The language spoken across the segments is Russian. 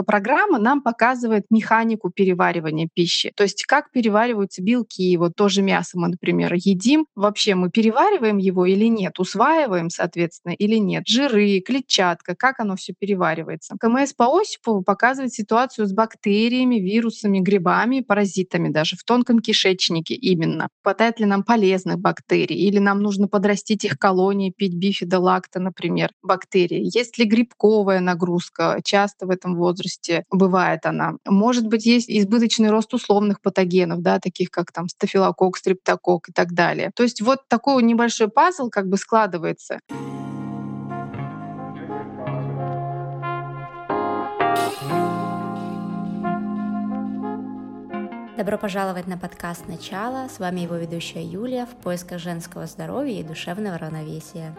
онкопрограмма нам показывает механику переваривания пищи. То есть как перевариваются белки, вот тоже мясо мы, например, едим. Вообще мы перевариваем его или нет, усваиваем, соответственно, или нет. Жиры, клетчатка, как оно все переваривается. КМС по Осипову показывает ситуацию с бактериями, вирусами, грибами, паразитами даже в тонком кишечнике именно. Хватает ли нам полезных бактерий или нам нужно подрастить их колонии, пить бифидолакта, например, бактерии. Есть ли грибковая нагрузка? Часто в этом возрасте бывает она. Может быть, есть избыточный рост условных патогенов, да, таких как там стафилококк, стриптококк и так далее. То есть вот такой небольшой пазл как бы складывается. Добро пожаловать на подкаст «Начало». С вами его ведущая Юлия в поисках женского здоровья и душевного равновесия.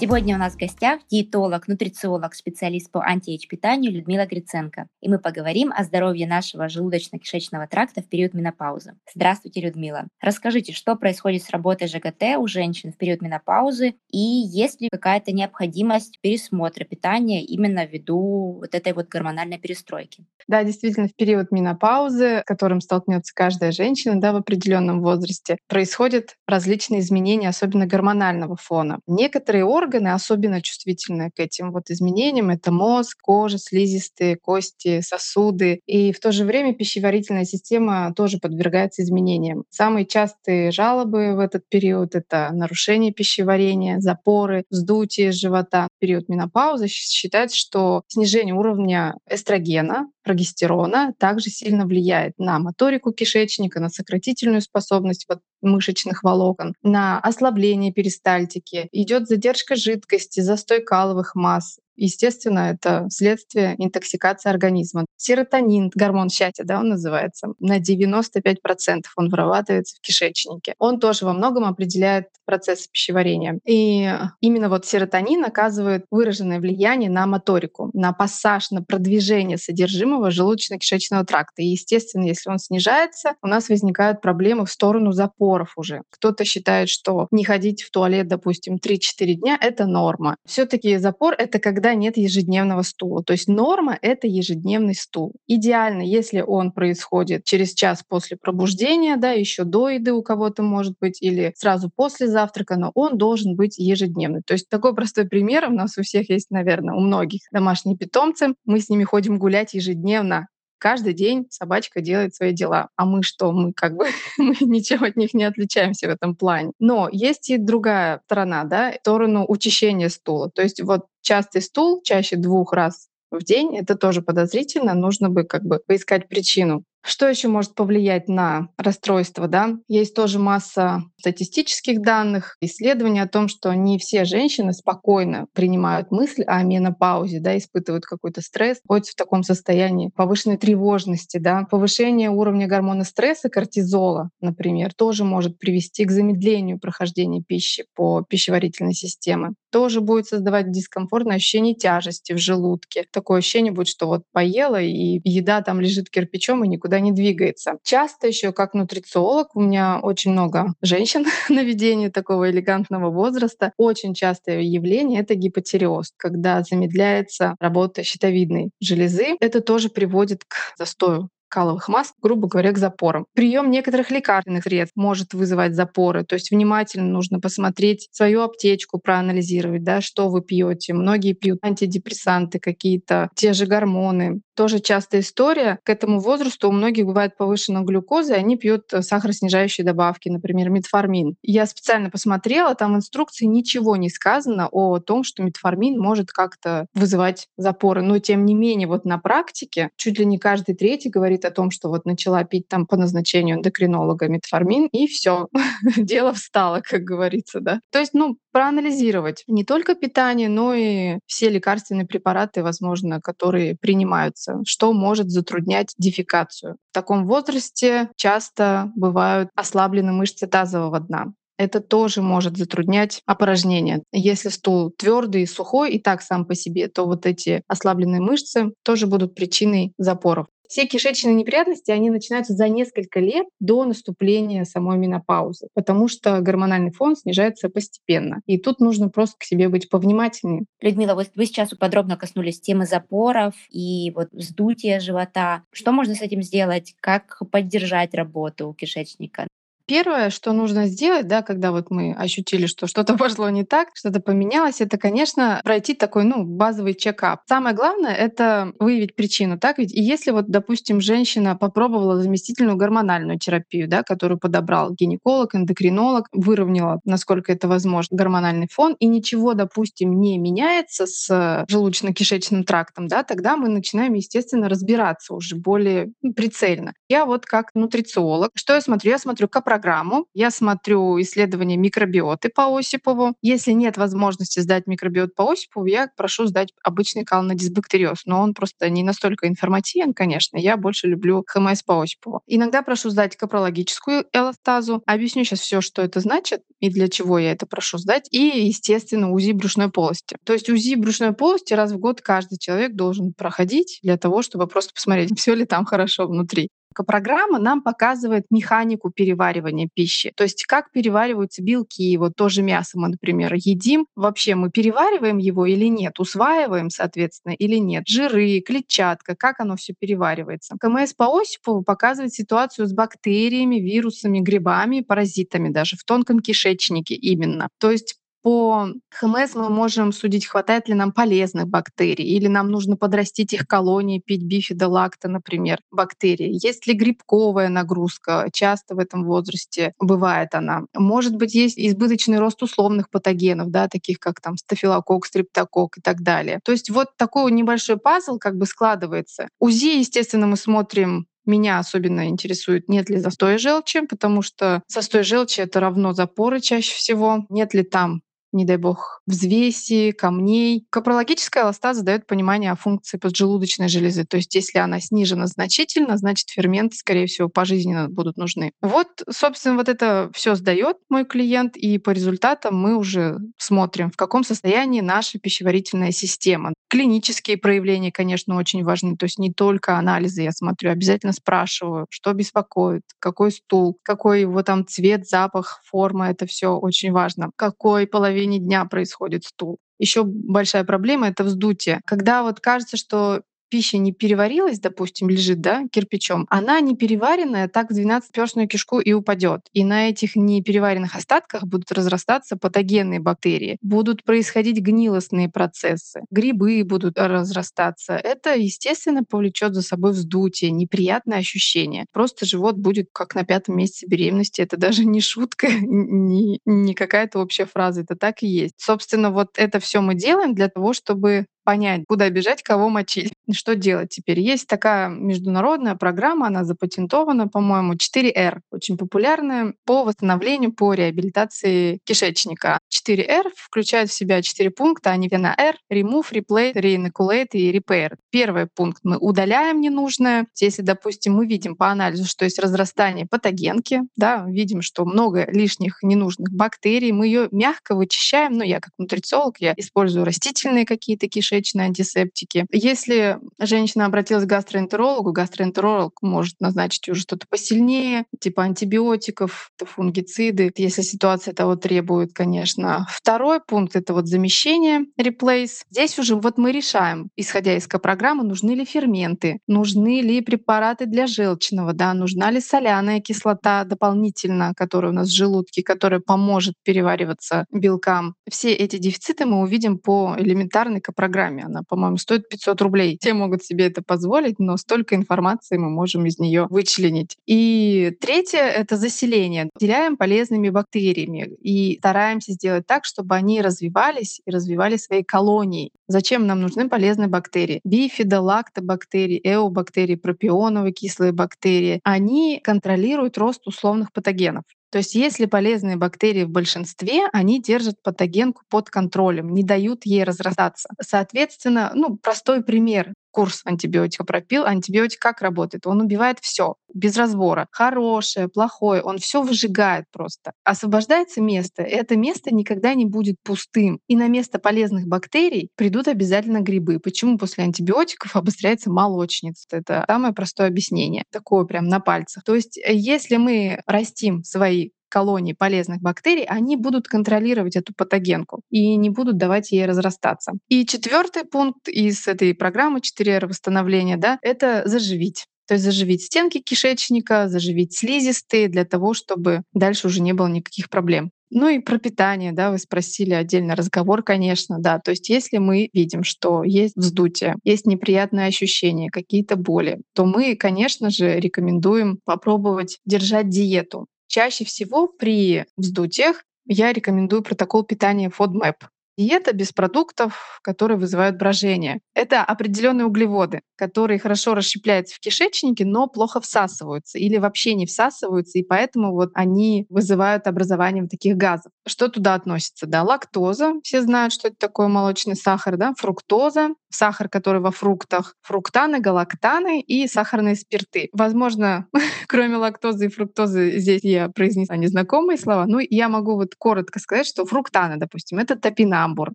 Сегодня у нас в гостях диетолог, нутрициолог, специалист по анти-эйдж-питанию Людмила Гриценко. И мы поговорим о здоровье нашего желудочно-кишечного тракта в период менопаузы. Здравствуйте, Людмила. Расскажите, что происходит с работой ЖГТ у женщин в период менопаузы и есть ли какая-то необходимость пересмотра питания именно ввиду вот этой вот гормональной перестройки? Да, действительно, в период менопаузы, с которым столкнется каждая женщина да, в определенном возрасте, происходят различные изменения, особенно гормонального фона. Некоторые органы органы особенно чувствительны к этим вот изменениям. Это мозг, кожа, слизистые, кости, сосуды. И в то же время пищеварительная система тоже подвергается изменениям. Самые частые жалобы в этот период — это нарушение пищеварения, запоры, вздутие живота. В период менопаузы считается, что снижение уровня эстрогена, прогестерона также сильно влияет на моторику кишечника, на сократительную способность вот мышечных волокон, на ослабление перистальтики. Идет задержка жидкости, застой каловых масс, Естественно, это следствие интоксикации организма. Серотонин, гормон счастья, да, он называется, на 95% он вырабатывается в кишечнике. Он тоже во многом определяет процесс пищеварения. И именно вот серотонин оказывает выраженное влияние на моторику, на пассаж, на продвижение содержимого желудочно-кишечного тракта. И, естественно, если он снижается, у нас возникают проблемы в сторону запоров уже. Кто-то считает, что не ходить в туалет, допустим, 3-4 дня — это норма. все таки запор — это когда когда нет ежедневного стула. То есть норма — это ежедневный стул. Идеально, если он происходит через час после пробуждения, да, еще до еды у кого-то может быть, или сразу после завтрака, но он должен быть ежедневный. То есть такой простой пример у нас у всех есть, наверное, у многих домашние питомцы. Мы с ними ходим гулять ежедневно каждый день собачка делает свои дела. А мы что? Мы как бы мы ничем от них не отличаемся в этом плане. Но есть и другая сторона, да, сторону учащения стула. То есть вот частый стул, чаще двух раз в день, это тоже подозрительно, нужно бы как бы поискать причину. Что еще может повлиять на расстройство? Да? Есть тоже масса статистических данных, исследований о том, что не все женщины спокойно принимают мысль о менопаузе, да, испытывают какой-то стресс, находятся в таком состоянии повышенной тревожности. Да? Повышение уровня гормона стресса, кортизола, например, тоже может привести к замедлению прохождения пищи по пищеварительной системе. Тоже будет создавать дискомфортное ощущение тяжести в желудке. Такое ощущение будет, что вот поела, и еда там лежит кирпичом и никуда не двигается. Часто еще как нутрициолог, у меня очень много женщин на ведении такого элегантного возраста. Очень частое явление — это гипотереоз, когда замедляется работа щитовидной железы. Это тоже приводит к застою каловых масс, грубо говоря, к запорам. Прием некоторых лекарственных средств может вызывать запоры, то есть внимательно нужно посмотреть свою аптечку, проанализировать, да, что вы пьете. Многие пьют антидепрессанты какие-то, те же гормоны. Тоже частая история. К этому возрасту у многих бывает повышена глюкоза, и они пьют э, сахароснижающие добавки, например, метформин. Я специально посмотрела, там в инструкции ничего не сказано о том, что метформин может как-то вызывать запоры. Но тем не менее, вот на практике чуть ли не каждый третий говорит, говорит о том, что вот начала пить там по назначению эндокринолога метформин, и все, дело встало, как говорится, да. То есть, ну, проанализировать не только питание, но и все лекарственные препараты, возможно, которые принимаются, что может затруднять дефекацию. В таком возрасте часто бывают ослаблены мышцы тазового дна это тоже может затруднять опорожнение. Если стул твердый сухой и так сам по себе, то вот эти ослабленные мышцы тоже будут причиной запоров. Все кишечные неприятности, они начинаются за несколько лет до наступления самой менопаузы, потому что гормональный фон снижается постепенно. И тут нужно просто к себе быть повнимательнее. Людмила, вот вы сейчас подробно коснулись темы запоров и вот вздутия живота. Что можно с этим сделать? Как поддержать работу кишечника? Первое, что нужно сделать, да, когда вот мы ощутили, что что-то пошло не так, что-то поменялось, это, конечно, пройти такой, ну, базовый чекап. Самое главное — это выявить причину, так ведь? И если вот, допустим, женщина попробовала заместительную гормональную терапию, да, которую подобрал гинеколог, эндокринолог, выровняла, насколько это возможно, гормональный фон, и ничего, допустим, не меняется с желудочно-кишечным трактом, да, тогда мы начинаем, естественно, разбираться уже более ну, прицельно. Я вот как нутрициолог, что я смотрю? Я смотрю капрограмму, программу, я смотрю исследования микробиоты по Осипову. Если нет возможности сдать микробиот по Осипову, я прошу сдать обычный колонодисбактериоз, но он просто не настолько информативен, конечно. Я больше люблю ХМС по Осипову. Иногда прошу сдать капрологическую эластазу. Объясню сейчас все, что это значит и для чего я это прошу сдать. И, естественно, УЗИ брюшной полости. То есть УЗИ брюшной полости раз в год каждый человек должен проходить для того, чтобы просто посмотреть, все ли там хорошо внутри. Программа нам показывает механику переваривания пищи. То есть как перевариваются белки. Вот тоже мясо мы, например, едим. Вообще мы перевариваем его или нет? Усваиваем, соответственно, или нет? Жиры, клетчатка, как оно все переваривается. КМС по Осипову показывает ситуацию с бактериями, вирусами, грибами, паразитами даже в тонком кишечнике именно. То есть по ХМС мы можем судить, хватает ли нам полезных бактерий, или нам нужно подрастить их колонии, пить бифидолакта, например, бактерии. Есть ли грибковая нагрузка? Часто в этом возрасте бывает она. Может быть, есть избыточный рост условных патогенов, да, таких как там стафилококк, стриптококк и так далее. То есть вот такой небольшой пазл как бы складывается. УЗИ, естественно, мы смотрим меня особенно интересует, нет ли застоя желчи, потому что застой желчи — это равно запоры чаще всего. Нет ли там не дай бог, взвеси, камней. Капрологическая эластаза дает понимание о функции поджелудочной железы. То есть если она снижена значительно, значит ферменты, скорее всего, пожизненно будут нужны. Вот, собственно, вот это все сдает мой клиент, и по результатам мы уже смотрим, в каком состоянии наша пищеварительная система. Клинические проявления, конечно, очень важны. То есть не только анализы я смотрю, обязательно спрашиваю, что беспокоит, какой стул, какой его там цвет, запах, форма. Это все очень важно. Какой половине половине дня происходит стул. Еще большая проблема — это вздутие. Когда вот кажется, что пища не переварилась, допустим, лежит, да, кирпичом, она не переваренная так в 12-перстную кишку и упадет. И на этих непереваренных остатках будут разрастаться патогенные бактерии, будут происходить гнилостные процессы, грибы будут разрастаться. Это, естественно, повлечет за собой вздутие, неприятное ощущение. Просто живот будет как на пятом месяце беременности. Это даже не шутка, не, не какая-то общая фраза. Это так и есть. Собственно, вот это все мы делаем для того, чтобы понять, куда бежать, кого мочить. Что делать теперь? Есть такая международная программа, она запатентована, по-моему, 4R, очень популярная по восстановлению, по реабилитации кишечника. 4R включает в себя 4 пункта, они на R, Remove, Replace, Reinoculate и Repair. Первый пункт мы удаляем ненужное. Если, допустим, мы видим по анализу, что есть разрастание патогенки, да, видим, что много лишних ненужных бактерий, мы ее мягко вычищаем. Ну, я как нутрициолог, я использую растительные какие-то кишечники, кишечные антисептики. Если женщина обратилась к гастроэнтерологу, гастроэнтеролог может назначить уже что-то посильнее, типа антибиотиков, фунгициды, если ситуация того требует, конечно. Второй пункт — это вот замещение, replace. Здесь уже вот мы решаем, исходя из программы, нужны ли ферменты, нужны ли препараты для желчного, да, нужна ли соляная кислота дополнительно, которая у нас в желудке, которая поможет перевариваться белкам. Все эти дефициты мы увидим по элементарной программе программе. Она, по-моему, стоит 500 рублей. Те могут себе это позволить, но столько информации мы можем из нее вычленить. И третье — это заселение. Выделяем полезными бактериями и стараемся сделать так, чтобы они развивались и развивали свои колонии. Зачем нам нужны полезные бактерии? Бифида, лактобактерии, эобактерии, пропионовые кислые бактерии. Они контролируют рост условных патогенов. То есть если полезные бактерии в большинстве, они держат патогенку под контролем, не дают ей разрастаться. Соответственно, ну, простой пример. Курс антибиотика пропил. Антибиотик как работает? Он убивает все без разбора. Хорошее, плохое, он все выжигает просто. Освобождается место, и это место никогда не будет пустым. И на место полезных бактерий придут обязательно грибы. Почему после антибиотиков обостряется молочница? Это самое простое объяснение. Такое прям на пальцах. То есть э, если мы растим свои колонии полезных бактерий, они будут контролировать эту патогенку и не будут давать ей разрастаться. И четвертый пункт из этой программы 4R восстановления, да, это заживить. То есть заживить стенки кишечника, заживить слизистые для того, чтобы дальше уже не было никаких проблем. Ну и про питание, да, вы спросили отдельно разговор, конечно, да. То есть если мы видим, что есть вздутие, есть неприятные ощущения, какие-то боли, то мы, конечно же, рекомендуем попробовать держать диету. Чаще всего при вздутиях я рекомендую протокол питания FODMAP. Диета без продуктов, которые вызывают брожение. Это определенные углеводы, которые хорошо расщепляются в кишечнике, но плохо всасываются или вообще не всасываются, и поэтому вот они вызывают образование вот таких газов. Что туда относится? Да, лактоза, все знают, что это такое молочный сахар, да, фруктоза, сахар, который во фруктах, фруктаны, галактаны и сахарные спирты. Возможно, кроме лактозы и фруктозы, здесь я произнесла незнакомые слова, но я могу вот коротко сказать, что фруктаны, допустим, это топинамбур,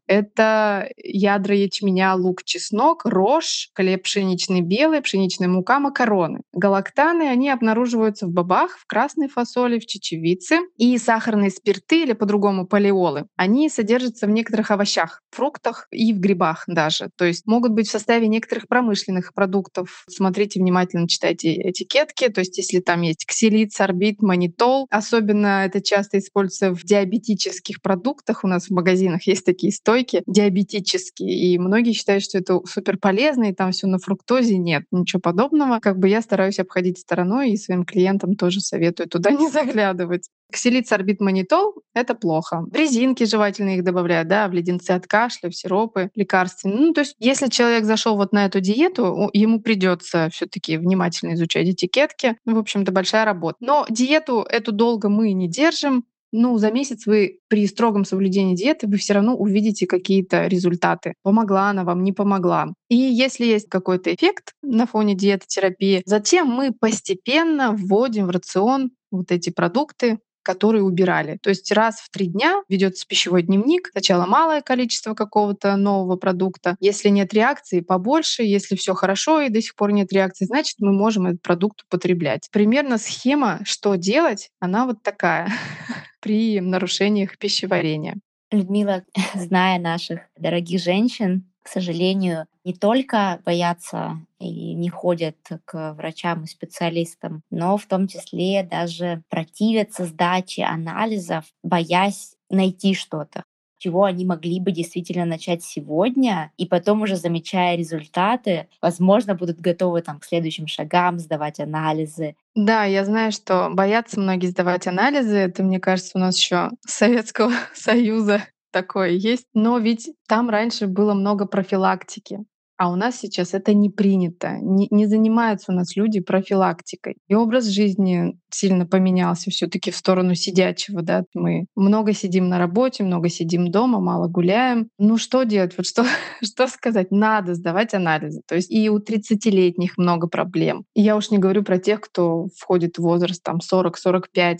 это ядра ячменя, лук, чеснок, рожь, хлеб пшеничный белый, пшеничная мука, макароны. Галактаны, они обнаруживаются в бобах, в красной фасоли, в чечевице. И сахарные спирты, или по-другому полиолы, они содержатся в некоторых овощах, фруктах и в грибах даже. То есть могут быть в составе некоторых промышленных продуктов. Смотрите внимательно, читайте этикетки. То есть если там есть ксилит, сорбит, манитол, особенно это часто используется в диабетических продуктах. У нас в магазинах есть такие стойки диабетические, и многие считают, что это супер полезно, и там все на фруктозе. Нет, ничего подобного. Как бы я стараюсь обходить стороной, и своим клиентам тоже советую туда не заглядывать. Ксилит, сорбит, манитол — это плохо. Резинки жевательные их добавляют, да, в леденцы от кашля, в сиропы лекарственные. Ну, то есть, если человек зашел вот на эту диету, ему придется все таки внимательно изучать этикетки. Ну, в общем-то, большая работа. Но диету эту долго мы не держим. Ну, за месяц вы при строгом соблюдении диеты вы все равно увидите какие-то результаты. Помогла она вам, не помогла. И если есть какой-то эффект на фоне диетотерапии, затем мы постепенно вводим в рацион вот эти продукты, которые убирали. То есть раз в три дня ведется пищевой дневник. Сначала малое количество какого-то нового продукта. Если нет реакции, побольше. Если все хорошо и до сих пор нет реакции, значит, мы можем этот продукт употреблять. Примерно схема, что делать, она вот такая при нарушениях пищеварения. Людмила, зная наших дорогих женщин, к сожалению, не только боятся и не ходят к врачам и специалистам, но в том числе даже противятся сдаче анализов, боясь найти что-то чего они могли бы действительно начать сегодня, и потом уже замечая результаты, возможно, будут готовы там к следующим шагам, сдавать анализы. Да, я знаю, что боятся многие сдавать анализы. Это, мне кажется, у нас еще Советского Союза такое есть. Но ведь там раньше было много профилактики. А у нас сейчас это не принято. Не, не занимаются у нас люди профилактикой. И образ жизни сильно поменялся все таки в сторону сидячего. Да? Мы много сидим на работе, много сидим дома, мало гуляем. Ну что делать? Вот что, что сказать? Надо сдавать анализы. То есть и у 30-летних много проблем. И я уж не говорю про тех, кто входит в возраст там 40-45.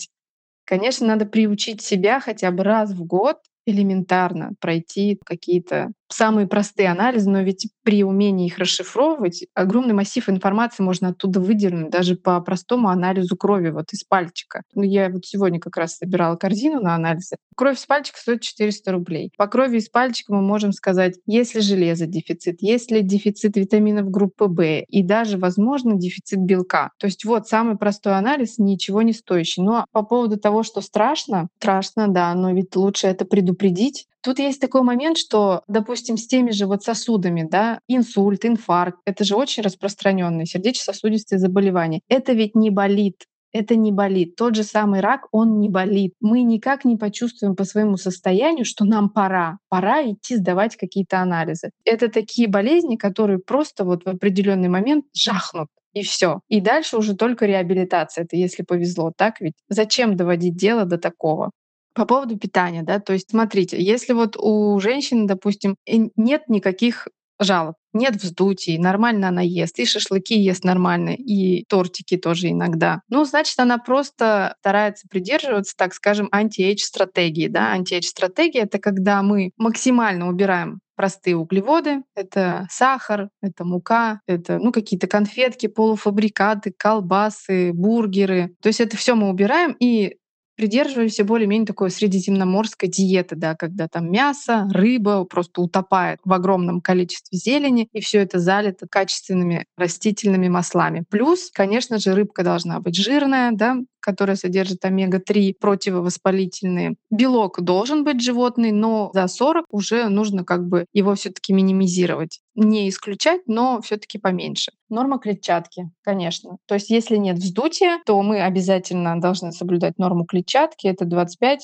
Конечно, надо приучить себя хотя бы раз в год элементарно пройти какие-то самые простые анализы, но ведь при умении их расшифровывать огромный массив информации можно оттуда выдернуть даже по простому анализу крови вот из пальчика. Ну, я вот сегодня как раз собирала корзину на анализы. Кровь с пальчика стоит 400 рублей. По крови из пальчика мы можем сказать, есть ли железо дефицит, есть ли дефицит витаминов группы В и даже, возможно, дефицит белка. То есть вот самый простой анализ, ничего не стоящий. Но по поводу того, что страшно, страшно, да, но ведь лучше это предупредить, Тут есть такой момент, что, допустим, с теми же вот сосудами, да, инсульт, инфаркт, это же очень распространенные сердечно-сосудистые заболевания. Это ведь не болит, это не болит. Тот же самый рак, он не болит. Мы никак не почувствуем по своему состоянию, что нам пора, пора идти сдавать какие-то анализы. Это такие болезни, которые просто вот в определенный момент жахнут и все. И дальше уже только реабилитация. Это если повезло, так ведь? Зачем доводить дело до такого? По поводу питания, да, то есть смотрите, если вот у женщины, допустим, нет никаких жалоб. Нет вздутий, нормально она ест, и шашлыки ест нормально, и тортики тоже иногда. Ну, значит, она просто старается придерживаться, так скажем, анти-эйдж-стратегии. Да? Анти-эйдж-стратегия — это когда мы максимально убираем простые углеводы. Это сахар, это мука, это ну, какие-то конфетки, полуфабрикаты, колбасы, бургеры. То есть это все мы убираем и придерживаемся более-менее такой средиземноморской диеты, да, когда там мясо, рыба просто утопает в огромном количестве зелени, и все это залито качественными растительными маслами. Плюс, конечно же, рыбка должна быть жирная, да, которая содержит омега-3, противовоспалительные. Белок должен быть животный, но за 40 уже нужно как бы его все таки минимизировать. Не исключать, но все таки поменьше. Норма клетчатки, конечно. То есть если нет вздутия, то мы обязательно должны соблюдать норму клетчатки. Это 25-30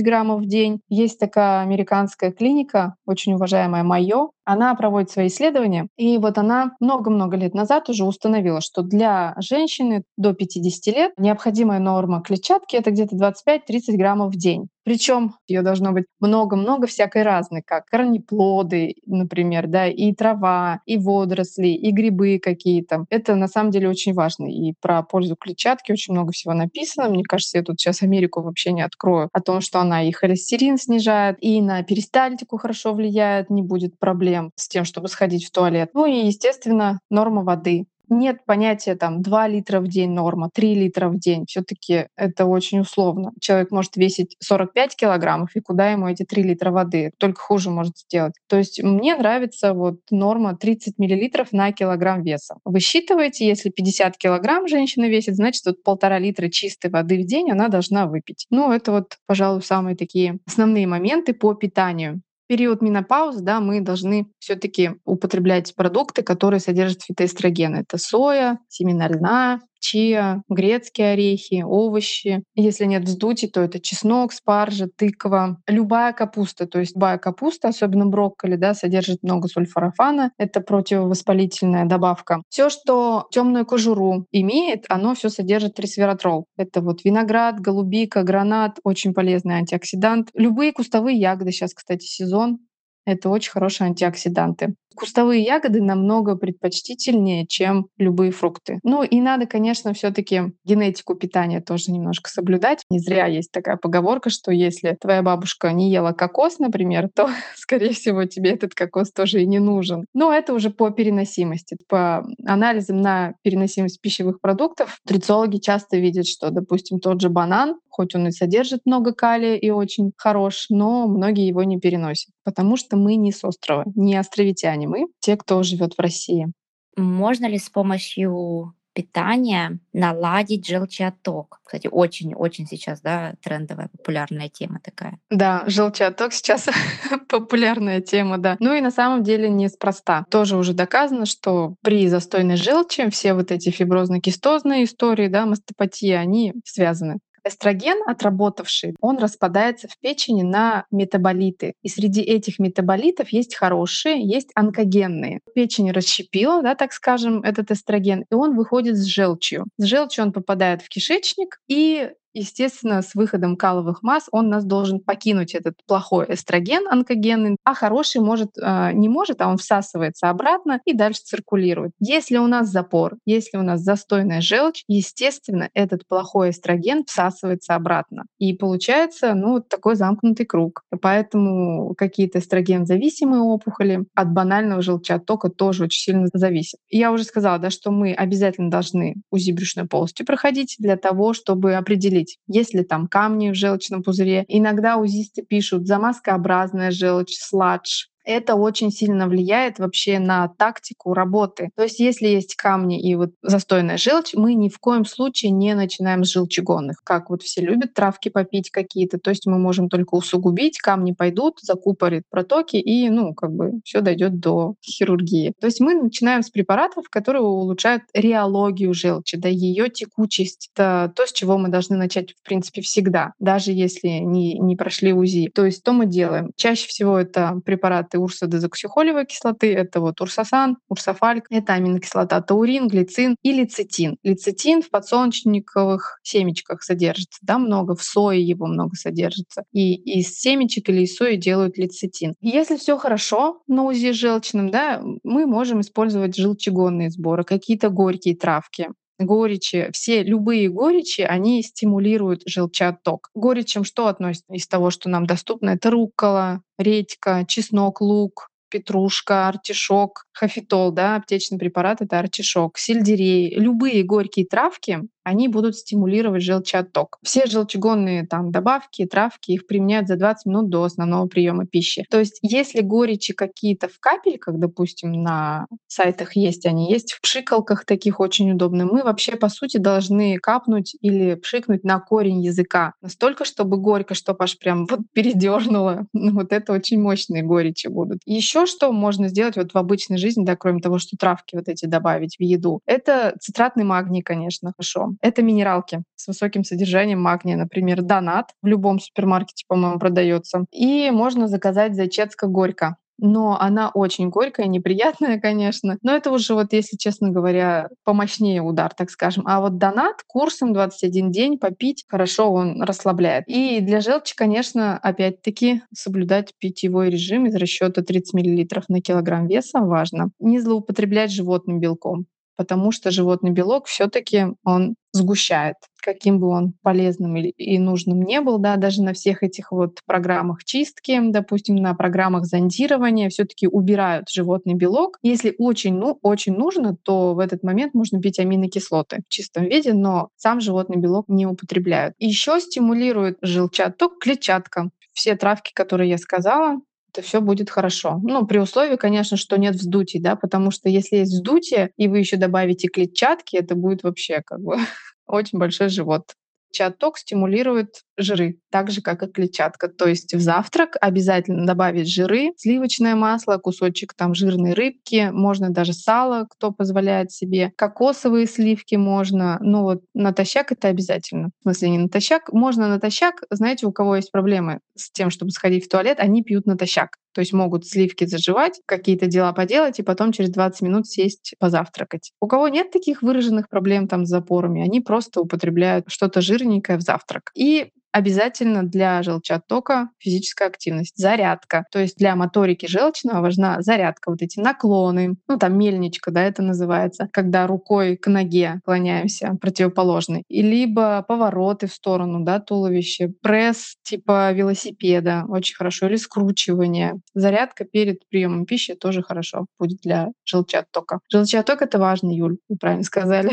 граммов в день. Есть такая американская клиника, очень уважаемая Майо. Она проводит свои исследования, и вот она много-много лет назад уже установила, что для женщины до 50 лет необходимая норма клетчатки — это где-то 25-30 граммов в день. Причем ее должно быть много-много всякой разной, как корнеплоды, например, да, и трава, и водоросли, и грибы какие-то. Это на самом деле очень важно. И про пользу клетчатки очень много всего написано. Мне кажется, я тут сейчас Америку вообще не открою. О том, что она и холестерин снижает, и на перистальтику хорошо влияет, не будет проблем с тем, чтобы сходить в туалет. Ну и, естественно, норма воды. Нет понятия там 2 литра в день норма, 3 литра в день. все таки это очень условно. Человек может весить 45 килограммов, и куда ему эти 3 литра воды? Только хуже может сделать. То есть мне нравится вот норма 30 миллилитров на килограмм веса. Высчитываете, если 50 килограмм женщина весит, значит вот полтора литра чистой воды в день она должна выпить. Ну, это вот, пожалуй, самые такие основные моменты по питанию период менопаузы, да, мы должны все-таки употреблять продукты, которые содержат фитоэстрогены. Это соя, семена льна, чиа, грецкие орехи, овощи. Если нет вздутий, то это чеснок, спаржа, тыква, любая капуста. То есть любая капуста, особенно брокколи, да, содержит много сульфорафана. Это противовоспалительная добавка. Все, что темную кожуру имеет, оно все содержит ресвератрол. Это вот виноград, голубика, гранат, очень полезный антиоксидант. Любые кустовые ягоды, сейчас, кстати, сезон, это очень хорошие антиоксиданты. Кустовые ягоды намного предпочтительнее, чем любые фрукты. Ну и надо, конечно, все таки генетику питания тоже немножко соблюдать. Не зря есть такая поговорка, что если твоя бабушка не ела кокос, например, то, скорее всего, тебе этот кокос тоже и не нужен. Но это уже по переносимости. По анализам на переносимость пищевых продуктов нутрициологи часто видят, что, допустим, тот же банан, хоть он и содержит много калия и очень хорош, но многие его не переносят, потому что мы не с острова, не островитяне не мы, те, кто живет в России. Можно ли с помощью питания наладить желчеотток. Кстати, очень-очень сейчас, да, трендовая, популярная тема такая. Да, желчеотток сейчас популярная тема, да. Ну и на самом деле неспроста. Тоже уже доказано, что при застойной желчи все вот эти фиброзно-кистозные истории, да, мастопатии, они связаны. Эстроген, отработавший, он распадается в печени на метаболиты. И среди этих метаболитов есть хорошие, есть онкогенные. Печень расщепила, да, так скажем, этот эстроген, и он выходит с желчью. С желчью он попадает в кишечник, и естественно, с выходом каловых масс он нас должен покинуть этот плохой эстроген онкогенный, а хороший может, э, не может, а он всасывается обратно и дальше циркулирует. Если у нас запор, если у нас застойная желчь, естественно, этот плохой эстроген всасывается обратно. И получается, ну, такой замкнутый круг. Поэтому какие-то эстроген-зависимые опухоли от банального желчеоттока тоже очень сильно зависят. Я уже сказала, да, что мы обязательно должны УЗИ брюшной полости проходить для того, чтобы определить, проверить, есть ли там камни в желчном пузыре. Иногда узисты пишут замазкообразная желчь, сладж, это очень сильно влияет вообще на тактику работы. То есть если есть камни и вот застойная желчь, мы ни в коем случае не начинаем с желчегонных. Как вот все любят травки попить какие-то, то есть мы можем только усугубить, камни пойдут, закупорит протоки и, ну, как бы все дойдет до хирургии. То есть мы начинаем с препаратов, которые улучшают реологию желчи, да, ее текучесть. Это то, с чего мы должны начать, в принципе, всегда, даже если не, не прошли УЗИ. То есть что мы делаем? Чаще всего это препараты кислоты урсодезоксихолевой кислоты, это вот урсосан, урсофальк, это аминокислота таурин, глицин и лецитин. Лецитин в подсолнечниковых семечках содержится, да, много, в сое его много содержится. И из семечек или из сои делают лецитин. Если все хорошо на УЗИ желчным, да, мы можем использовать желчегонные сборы, какие-то горькие травки горечи, все любые горечи, они стимулируют желчеотток. Горечем что относится из того, что нам доступно? Это руккола, редька, чеснок, лук, петрушка, артишок, хафитол, да, аптечный препарат — это артишок, сельдерей. Любые горькие травки, они будут стимулировать желчеотток. Все желчегонные там добавки, травки, их применяют за 20 минут до основного приема пищи. То есть если горечи какие-то в капельках, допустим, на сайтах есть, они есть в пшикалках таких очень удобно, мы вообще по сути должны капнуть или пшикнуть на корень языка. Настолько, чтобы горько, чтобы аж прям вот передернуло. Ну, вот это очень мощные горечи будут. Еще что можно сделать вот в обычной жизни, да, кроме того, что травки вот эти добавить в еду, это цитратный магний, конечно, хорошо. Это минералки с высоким содержанием магния, например, донат в любом супермаркете, по-моему, продается. И можно заказать зайчетско горько но она очень горькая, неприятная, конечно. Но это уже вот, если честно говоря, помощнее удар, так скажем. А вот донат курсом 21 день попить хорошо, он расслабляет. И для желчи, конечно, опять-таки соблюдать питьевой режим из расчета 30 мл на килограмм веса важно. Не злоупотреблять животным белком потому что животный белок все-таки он сгущает, каким бы он полезным и нужным не был, да, даже на всех этих вот программах чистки, допустим, на программах зондирования все-таки убирают животный белок. Если очень, ну, очень нужно, то в этот момент можно пить аминокислоты в чистом виде, но сам животный белок не употребляют. Еще стимулирует желчаток клетчатка. Все травки, которые я сказала, то все будет хорошо. Ну, при условии, конечно, что нет вздутий, да, потому что если есть вздутие, и вы еще добавите клетчатки, это будет вообще как бы очень большой живот. Чат-ток стимулирует жиры, так же, как и клетчатка. То есть в завтрак обязательно добавить жиры, сливочное масло, кусочек там жирной рыбки, можно даже сало, кто позволяет себе. Кокосовые сливки можно. Ну вот натощак это обязательно. В смысле не натощак. Можно натощак. Знаете, у кого есть проблемы с тем, чтобы сходить в туалет, они пьют натощак. То есть могут сливки заживать, какие-то дела поделать и потом через 20 минут сесть позавтракать. У кого нет таких выраженных проблем там с запорами, они просто употребляют что-то жирненькое в завтрак. И обязательно для желчеоттока физическая активность, зарядка. То есть для моторики желчного важна зарядка, вот эти наклоны, ну там мельничка, да, это называется, когда рукой к ноге клоняемся, противоположный, и либо повороты в сторону, да, туловища, пресс типа велосипеда, очень хорошо, или скручивание. Зарядка перед приемом пищи тоже хорошо будет для желчеоттока. Желчеотток — это важно, Юль, вы правильно сказали.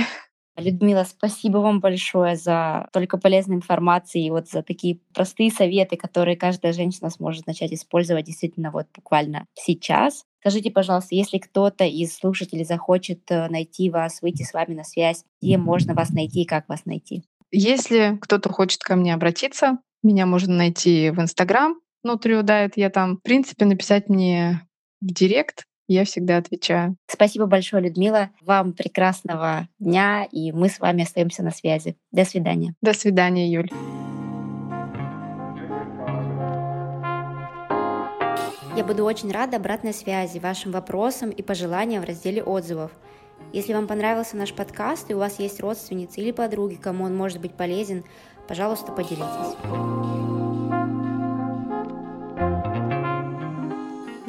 Людмила, спасибо вам большое за только полезную информацию и вот за такие простые советы, которые каждая женщина сможет начать использовать действительно вот буквально сейчас. Скажите, пожалуйста, если кто-то из слушателей захочет э, найти вас, выйти с вами на связь, где можно вас найти и как вас найти? Если кто-то хочет ко мне обратиться, меня можно найти в Инстаграм, внутри Diet. Я там, в принципе, написать мне в директ, я всегда отвечаю. Спасибо большое, Людмила. Вам прекрасного дня, и мы с вами остаемся на связи. До свидания. До свидания, Юль. Я буду очень рада обратной связи, вашим вопросам и пожеланиям в разделе отзывов. Если вам понравился наш подкаст и у вас есть родственницы или подруги, кому он может быть полезен, пожалуйста, поделитесь.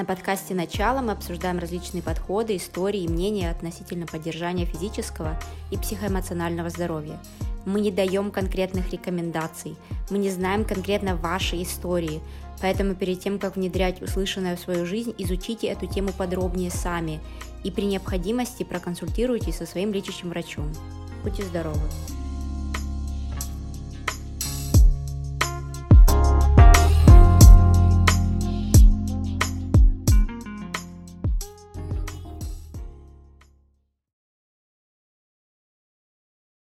На подкасте «Начало» мы обсуждаем различные подходы, истории и мнения относительно поддержания физического и психоэмоционального здоровья. Мы не даем конкретных рекомендаций, мы не знаем конкретно вашей истории, поэтому перед тем, как внедрять услышанное в свою жизнь, изучите эту тему подробнее сами и при необходимости проконсультируйтесь со своим лечащим врачом. Будьте здоровы!